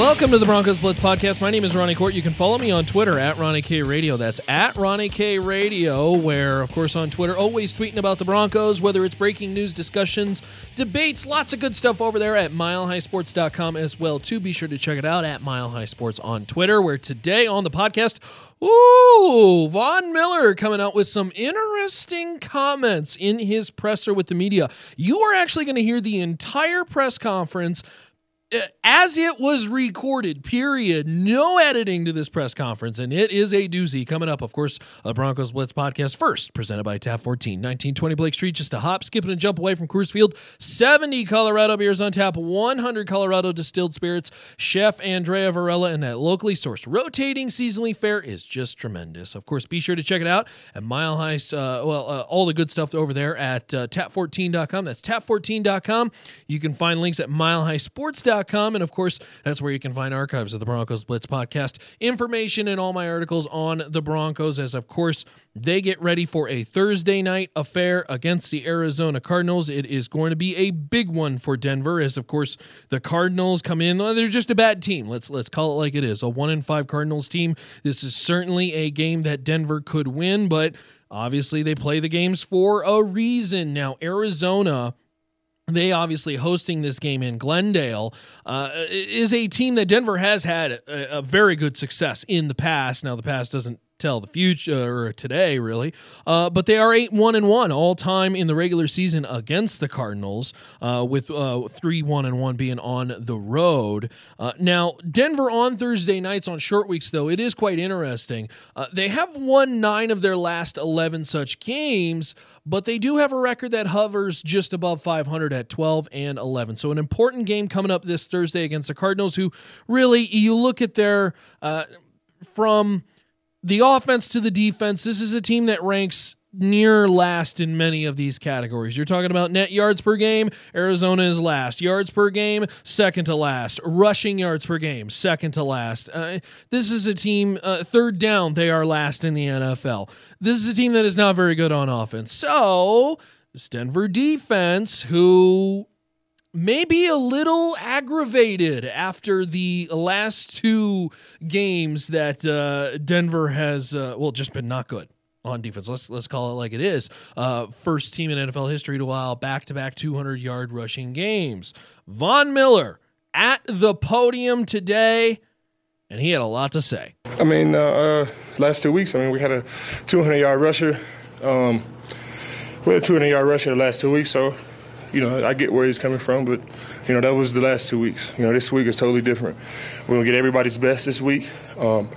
Welcome to the Broncos Blitz podcast. My name is Ronnie Kohrt. You can follow me on Twitter at Ronnie K Radio. That's at Ronnie K Radio, where, of course, on Twitter, always tweeting about the Broncos, whether it's breaking news, discussions, debates, lots of good stuff over there at milehighsports.com as well. Too be sure to check it out at Mile High Sports on Twitter, where today on the podcast, Ooh, Von Miller coming out with some interesting comments in his presser with the media. You are actually going to hear the entire press conference as it was recorded, period. No editing to this press conference, and it is a doozy coming up. Of course, a Broncos Blitz podcast first, presented by Tap 14, 1920 Blake Street, just a hop, skip, and a jump away from Coors Field. 70 Colorado beers on tap, 100 Colorado distilled spirits. Chef Andrea Varela and that locally sourced rotating seasonally fare is just tremendous. Of course, be sure to check it out at Mile High, uh, well, uh, all the good stuff over there at uh, tap14.com. That's tap14.com. You can find links at milehighsports.com and of course, that's where you can find archives of the Broncos Blitz podcast, information, and all my articles on the Broncos, as of course, they get ready for a Thursday night affair against the Arizona Cardinals. It is going to be a big one for Denver, as of course the Cardinals come in. They're just a bad team. Let's let's call it like it is. A one in five Cardinals team. This is certainly a game that Denver could win, but obviously they play the games for a reason. Now Arizona they obviously hosting this game in Glendale uh, is a team that Denver has had a, a, very good success in the past. Now the past doesn't tell the future or today really. Uh, but they are 8 1 and 1 all time in the regular season against the cardinals uh, with uh, 3 1 and 1 being on the road. Uh, now denver on thursday nights on short weeks though it is quite interesting. Uh, they have won nine of their last 11 such games but they do have a record that hovers just above 500 at 12 and 11 so an important game coming up this thursday against the cardinals who really you look at their from the offense to the defense, this is a team that ranks near last in many of these categories. You're talking about net yards per game, Arizona is last. Yards per game, second to last. Rushing yards per game, second to last. Uh, this is a team, uh, third down, they are last in the NFL. This is a team that is not very good on offense. So, this Denver defense, who maybe a little aggravated after the last two games that uh, Denver has, uh, well, just been not good on defense. Let's let's call it like it is. Uh, first team in NFL history to allow back-to-back 200-yard rushing games. Von Miller at the podium today, and he had a lot to say. I mean, uh, uh last two weeks, I mean, we had a 200-yard rusher. Um, we had a 200-yard rusher the last two weeks, so you know, I get where he's coming from, but you know that was the last two weeks. You know, this week is totally different. We're gonna get everybody's best this week. Um,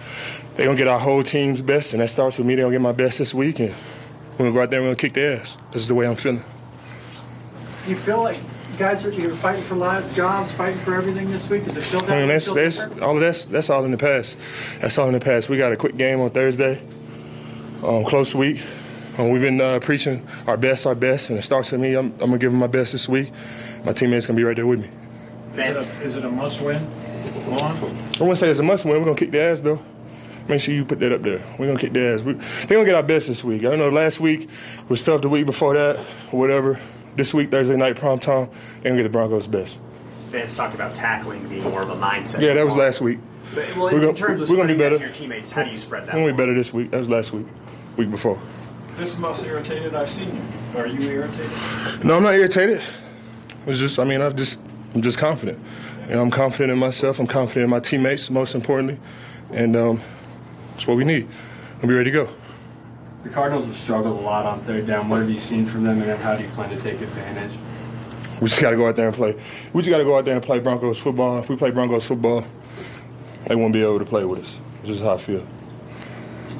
they're gonna get our whole team's best, and that starts with me. They're gonna get my best this week, and we're gonna go out there and we're gonna kick their ass. This is the way I'm feeling. You feel like guys are you're fighting for lives, jobs, fighting for everything this week? Does it feel that? I mean, that's that's all of that's that's all in the past. That's all in the past. We got a quick game on Thursday. Um, close week. Um, we've been uh, preaching our best, our best, and it starts with me. I'm, I'm gonna give them my best this week. My teammates gonna be right there with me. Is it a, is it a must win? I wouldn't say it's a must win. We're gonna kick their ass though. Make sure you put that up there. We're gonna kick their ass. We, they're gonna get our best this week. I don't know last week was tough. The week before that, whatever. This week, Thursday night, prime time, they're gonna get the Broncos' best. Vance talked about tackling being more of a mindset. Yeah, that was last week. But, well, we're gonna, in terms of we're gonna be better. Your teammates, how do you spread that? We're gonna be better this week. That was last week, week before. This is the most irritated I've seen you. Are you irritated? No, I'm not irritated. It's just, I mean, I'm just, I'm just confident. You know, I'm confident in myself. I'm confident in my teammates, most importantly, and um, that's what we need. We'll be ready to go. The Cardinals have struggled a lot on third down. What have you seen from them, and then how do you plan to take advantage? We just got to go out there and play. We just got to go out there and play Broncos football. If we play Broncos football, they won't be able to play with us. This is how I feel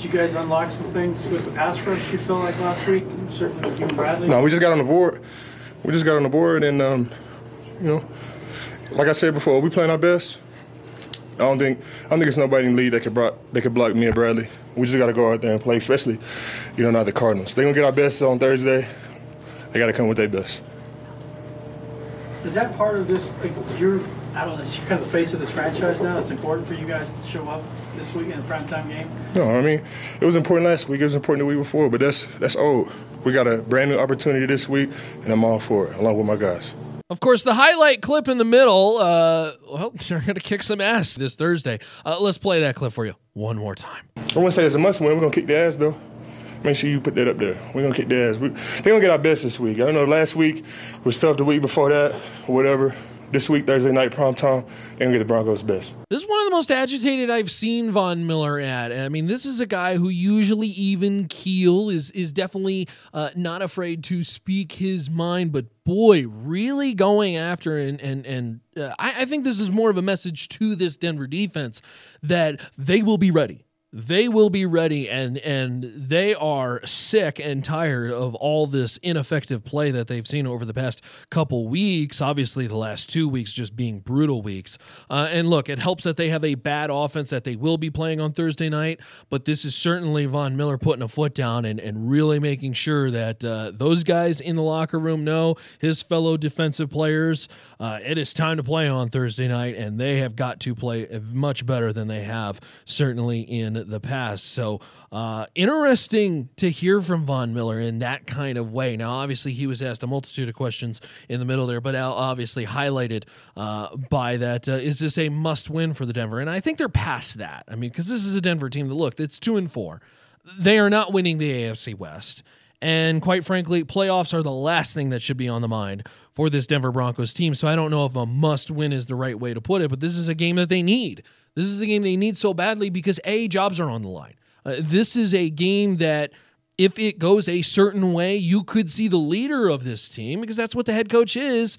you guys unlock some things with the pass rush you feel like last week, certainly with you and Bradley? No, we just got on the board. We just got on the board, and um, you know, like I said before, we playing our best. I don't think I don't think it's nobody in the league that could block that could block me and Bradley. We just got to go out there and play, especially you know not the Cardinals. They're gonna get our best on Thursday. They got to come with their best. Is that part of this? Like, you're I don't know, you're kind of the face of this franchise now. It's important for you guys to show up this week in a primetime game. No, I mean it was important last week. It was important the week before, but that's that's old. We got a brand new opportunity this week, and I'm all for it, along with my guys. Of course, the highlight clip in the middle, uh, well, they're going to kick some ass this Thursday. Uh, let's play that clip for you one more time. I want to say it's a must win. We're going to kick the ass, though. Make sure you put that up there. We're going to kick the ass. We, they're going to get our best this week. I don't know, last week was tough. The week before that, whatever this week, Thursday night, prime time, they're get the Broncos' best. This is one of the most agitated I've seen Von Miller at. I mean, this is a guy who usually even keel is is definitely uh, not afraid to speak his mind, but boy, really going after and and and uh, I, I think this is more of a message to this Denver defense that they will be ready they will be ready and and they are sick and tired of all this ineffective play that they've seen over the past couple weeks obviously the last two weeks just being brutal weeks. Uh, and look it helps that they have a bad offense that they will be playing on thursday night but this is certainly von miller putting a foot down and, and really making sure that uh, those guys in the locker room know his fellow defensive players. Uh, it is time to play on thursday night and they have got to play much better than they have certainly in the past. So uh, interesting to hear from Von Miller in that kind of way. Now, obviously, he was asked a multitude of questions in the middle there, but obviously highlighted uh, by that: uh, is this a must win for the Denver? And I think they're past that. I mean, because this is a Denver team that look, it's two and four. They are not winning the AFC West. And quite frankly, playoffs are the last thing that should be on the mind for this Denver Broncos team. So I don't know if a must win is the right way to put it, but this is a game that they need. This is a game they need so badly because A, jobs are on the line. Uh, this is a game that if it goes a certain way, you could see the leader of this team, because that's what the head coach is,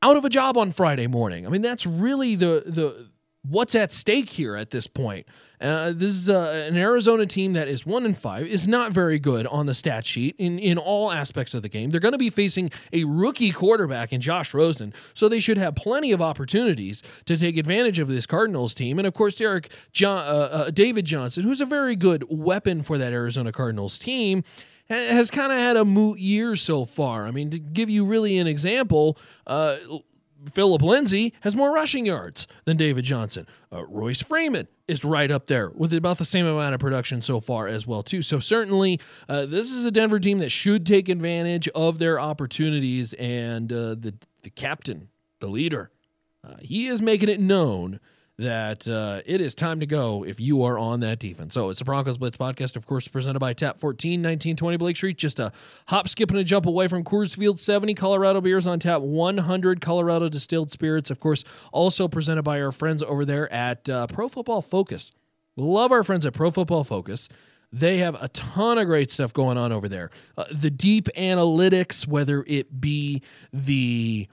out of a job on Friday morning. I mean, that's really the the what's at stake here at this point. Uh, this is uh, an Arizona team that is one and five, is not very good on the stat sheet in, in all aspects of the game. They're going to be facing a rookie quarterback in Josh Rosen, so they should have plenty of opportunities to take advantage of this Cardinals team. And of course, Derek John, uh, uh David Johnson, who's a very good weapon for that Arizona Cardinals team has kind of had a moot year so far. I mean, to give you really an example, uh, Phillip Lindsay has more rushing yards than David Johnson. Uh, Royce Freeman is right up there with about the same amount of production so far as well too. So certainly, uh, this is a Denver team that should take advantage of their opportunities, and uh, the the captain, the leader, uh, he is making it known that uh, it is time to go if you are on that defense. So it's the Broncos Blitz podcast, of course, presented by Tap 14, 1920 Blake Street. Just a hop, skip, and a jump away from Coors Field 70 Colorado beers on tap, 100 Colorado distilled spirits. Of course, also presented by our friends over there at uh, Pro Football Focus. Love our friends at Pro Football Focus. They have a ton of great stuff going on over there. Uh, the deep analytics, whether it be the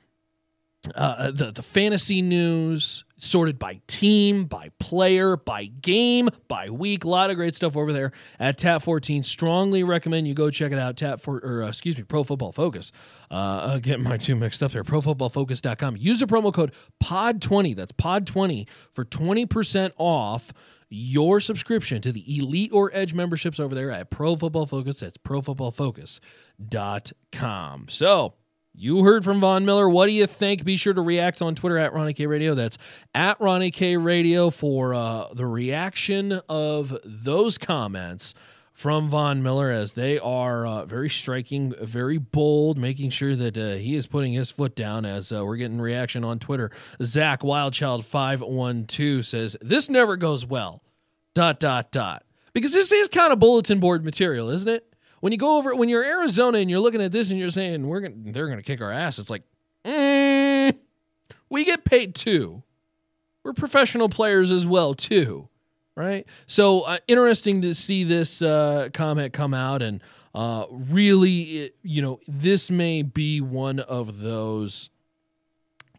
uh, the the fantasy news sorted by team, by player, by game, by week. A lot of great stuff over there at Tap 14. Strongly recommend you go check it out. Tap for or uh, excuse me, Pro Football Focus. Uh, getting my two mixed up there. ProFootballFocus.com. Use the promo code Pod20. That's Pod20 for 20% off your subscription to the Elite or Edge memberships over there at Pro Football Focus. That's ProFootballFocus.com. So you heard from Von Miller. What do you think? Be sure to react on Twitter at Ronnie K Radio. That's at Ronnie K Radio for uh, the reaction of those comments from Von Miller as they are uh, very striking, very bold, making sure that uh, he is putting his foot down as uh, we're getting reaction on Twitter. Zach Wildchild512 says, This never goes well. Dot, dot, dot. Because this is kind of bulletin board material, isn't it? When you go over when you're Arizona and you're looking at this and you're saying we're gonna they're gonna kick our ass, it's like mm, we get paid too. We're professional players as well too, right? So uh, interesting to see this uh, comment come out and uh, really, it, you know, this may be one of those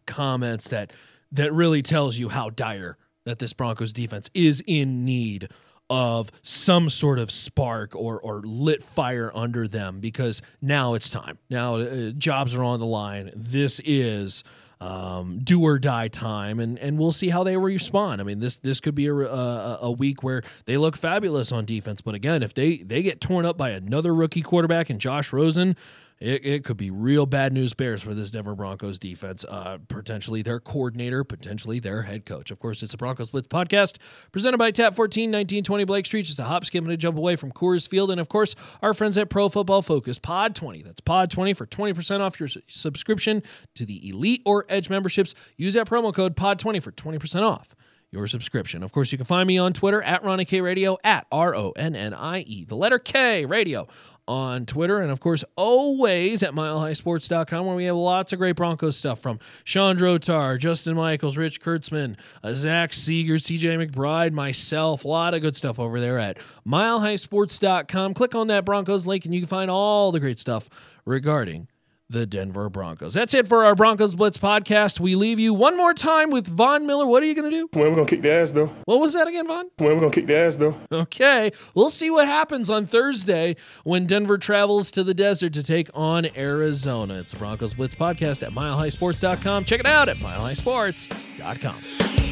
comments that that really tells you how dire that this Broncos defense is in need of some sort of spark or or lit fire under them because now it's time. Now uh, jobs are on the line. This is um, do or die time, and and we'll see how they respond. I mean, this this could be a, a, a week where they look fabulous on defense, but again, if they they get torn up by another rookie quarterback and Josh Rosen, it, it could be real bad news bears for this Denver Broncos defense. Uh, potentially their coordinator, potentially their head coach. Of course, it's a Broncos Blitz podcast presented by Tap 14, 1920 Blake Street. Just a hop, skip, and a jump away from Coors Field. And of course, our friends at Pro Football Focus, Pod 20. That's Pod 20 for 20% off your subscription to the Elite or Edge memberships. Use that promo code Pod 20 for 20% off your subscription. Of course, you can find me on Twitter at Ronnie K Radio at R O N N I E, the letter K Radio on Twitter. And of course, always at milehighsports.com, where we have lots of great Broncos stuff from Sean Drotar, Justin Michaels, Rich Kurtzman, uh, Zach Seegers, CJ McBride, myself. A lot of good stuff over there at milehighsports.com. Click on that Broncos link, and you can find all the great stuff regarding the Denver Broncos. That's it for our Broncos Blitz podcast. We leave you one more time with Von Miller. What are you going to do? When we're gonna kick the ass though? What was that again, Von? When we're gonna kick the ass though? Okay, we'll see what happens on Thursday when Denver travels to the desert to take on Arizona. It's the Broncos Blitz podcast at milehighsports.com. Check it out at milehighsports.com.